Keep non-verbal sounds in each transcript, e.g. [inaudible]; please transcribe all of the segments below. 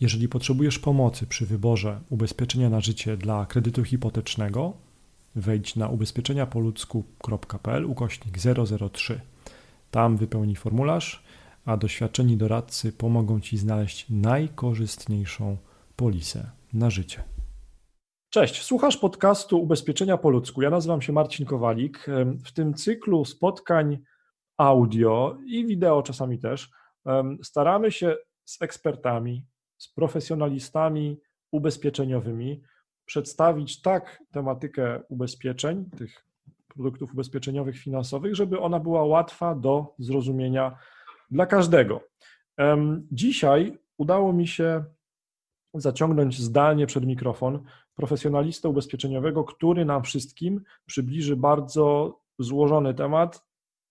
Jeżeli potrzebujesz pomocy przy wyborze ubezpieczenia na życie dla kredytu hipotecznego, wejdź na ubezpieczeniapoludzku.pl ukośnik 003. Tam wypełnij formularz, a doświadczeni doradcy pomogą Ci znaleźć najkorzystniejszą polisę na życie. Cześć, słuchasz podcastu Ubezpieczenia po ludzku. Ja nazywam się Marcin Kowalik. W tym cyklu spotkań audio i wideo czasami też staramy się z ekspertami, z profesjonalistami ubezpieczeniowymi przedstawić tak tematykę ubezpieczeń, tych produktów ubezpieczeniowych finansowych, żeby ona była łatwa do zrozumienia dla każdego. Dzisiaj udało mi się zaciągnąć zdalnie przed mikrofon profesjonalistę ubezpieczeniowego, który nam wszystkim przybliży bardzo złożony temat,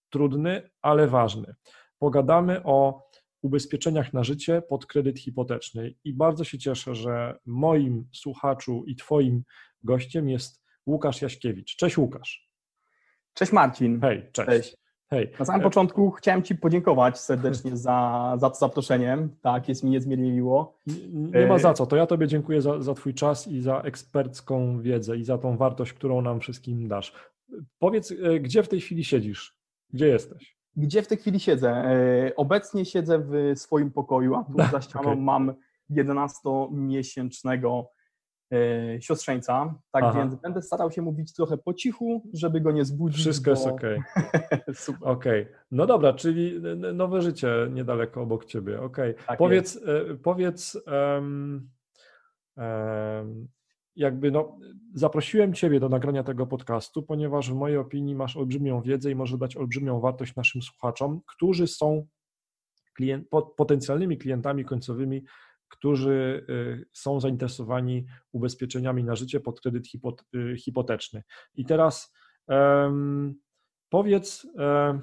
trudny, ale ważny. Pogadamy o ubezpieczeniach na życie pod kredyt hipoteczny. I bardzo się cieszę, że moim słuchaczu i Twoim gościem jest Łukasz Jaśkiewicz. Cześć Łukasz. Cześć Marcin. Hej, cześć. cześć. Hej. Na samym początku chciałem Ci podziękować serdecznie [laughs] za, za to zaproszenie. Tak, jest mi niezmiernie miło. Nie, nie ma za co. To ja Tobie dziękuję za, za Twój czas i za ekspercką wiedzę i za tą wartość, którą nam wszystkim dasz. Powiedz, e, gdzie w tej chwili siedzisz? Gdzie jesteś? Gdzie w tej chwili siedzę? E, obecnie siedzę w swoim pokoju, a tu [laughs] za ścianą okay. mam 11-miesięcznego e, siostrzeńca, tak Aha. więc będę starał się mówić trochę po cichu, żeby go nie zbudzić. Wszystko bo... jest ok. [laughs] Super. Okay. No dobra, czyli nowe życie niedaleko obok ciebie. Okay. Tak powiedz, jest. powiedz um, um, jakby no, zaprosiłem Ciebie do nagrania tego podcastu, ponieważ w mojej opinii masz olbrzymią wiedzę i może dać olbrzymią wartość naszym słuchaczom, którzy są klient, potencjalnymi klientami końcowymi, którzy y, są zainteresowani ubezpieczeniami na życie pod kredyt y, hipoteczny. I teraz um, powiedz. Um,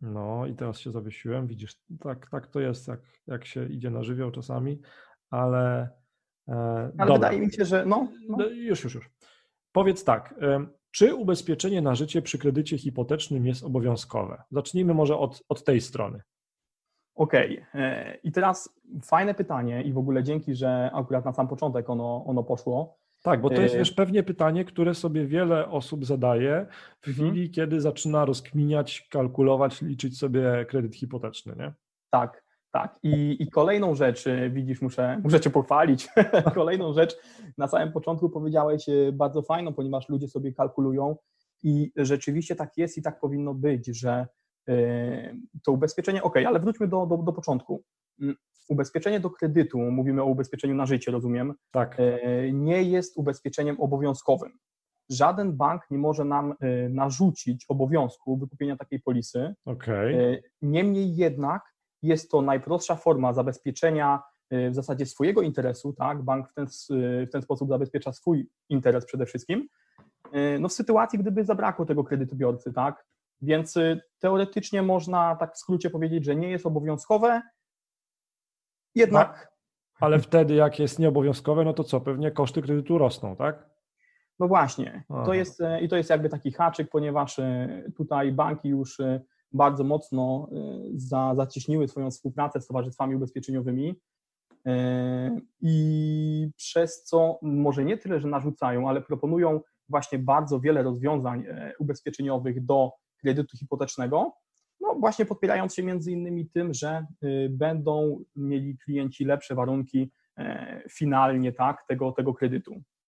No i teraz się zawiesiłem, widzisz, tak, tak to jest, jak, jak się idzie na żywioł czasami, ale... E, ale dobra. wydaje mi się, że no, no. no. Już, już, już. Powiedz tak, czy ubezpieczenie na życie przy kredycie hipotecznym jest obowiązkowe? Zacznijmy może od, od tej strony. Okej. Okay. E, I teraz fajne pytanie i w ogóle dzięki, że akurat na sam początek ono, ono poszło. Tak, bo to jest też pewnie pytanie, które sobie wiele osób zadaje w mhm. chwili, kiedy zaczyna rozkminiać, kalkulować, liczyć sobie kredyt hipoteczny, nie? Tak, tak. I, i kolejną rzecz, y, widzisz, muszę, muszę Cię pochwalić. [laughs] kolejną rzecz na samym początku powiedziałeś y, bardzo fajną, ponieważ ludzie sobie kalkulują i rzeczywiście tak jest i tak powinno być, że y, to ubezpieczenie, ok, ale wróćmy do, do, do początku. Ubezpieczenie do kredytu, mówimy o ubezpieczeniu na życie, rozumiem, tak. nie jest ubezpieczeniem obowiązkowym. Żaden bank nie może nam narzucić obowiązku wykupienia takiej polisy. Okay. Niemniej jednak jest to najprostsza forma zabezpieczenia w zasadzie swojego interesu, tak? Bank w ten, w ten sposób zabezpiecza swój interes przede wszystkim. No w sytuacji, gdyby zabrakło tego kredytobiorcy, tak? Więc teoretycznie można tak w skrócie powiedzieć, że nie jest obowiązkowe, jednak. Tak, ale wtedy, jak jest nieobowiązkowe, no to co? Pewnie koszty kredytu rosną, tak? No właśnie. To jest, I to jest jakby taki haczyk, ponieważ tutaj banki już bardzo mocno za, zacieśniły swoją współpracę z towarzystwami ubezpieczeniowymi i przez co może nie tyle, że narzucają, ale proponują właśnie bardzo wiele rozwiązań ubezpieczeniowych do kredytu hipotecznego, no właśnie podpierając się między innymi tym, że będą mieli klienci lepsze warunki finalnie tak, tego, tego kredytu.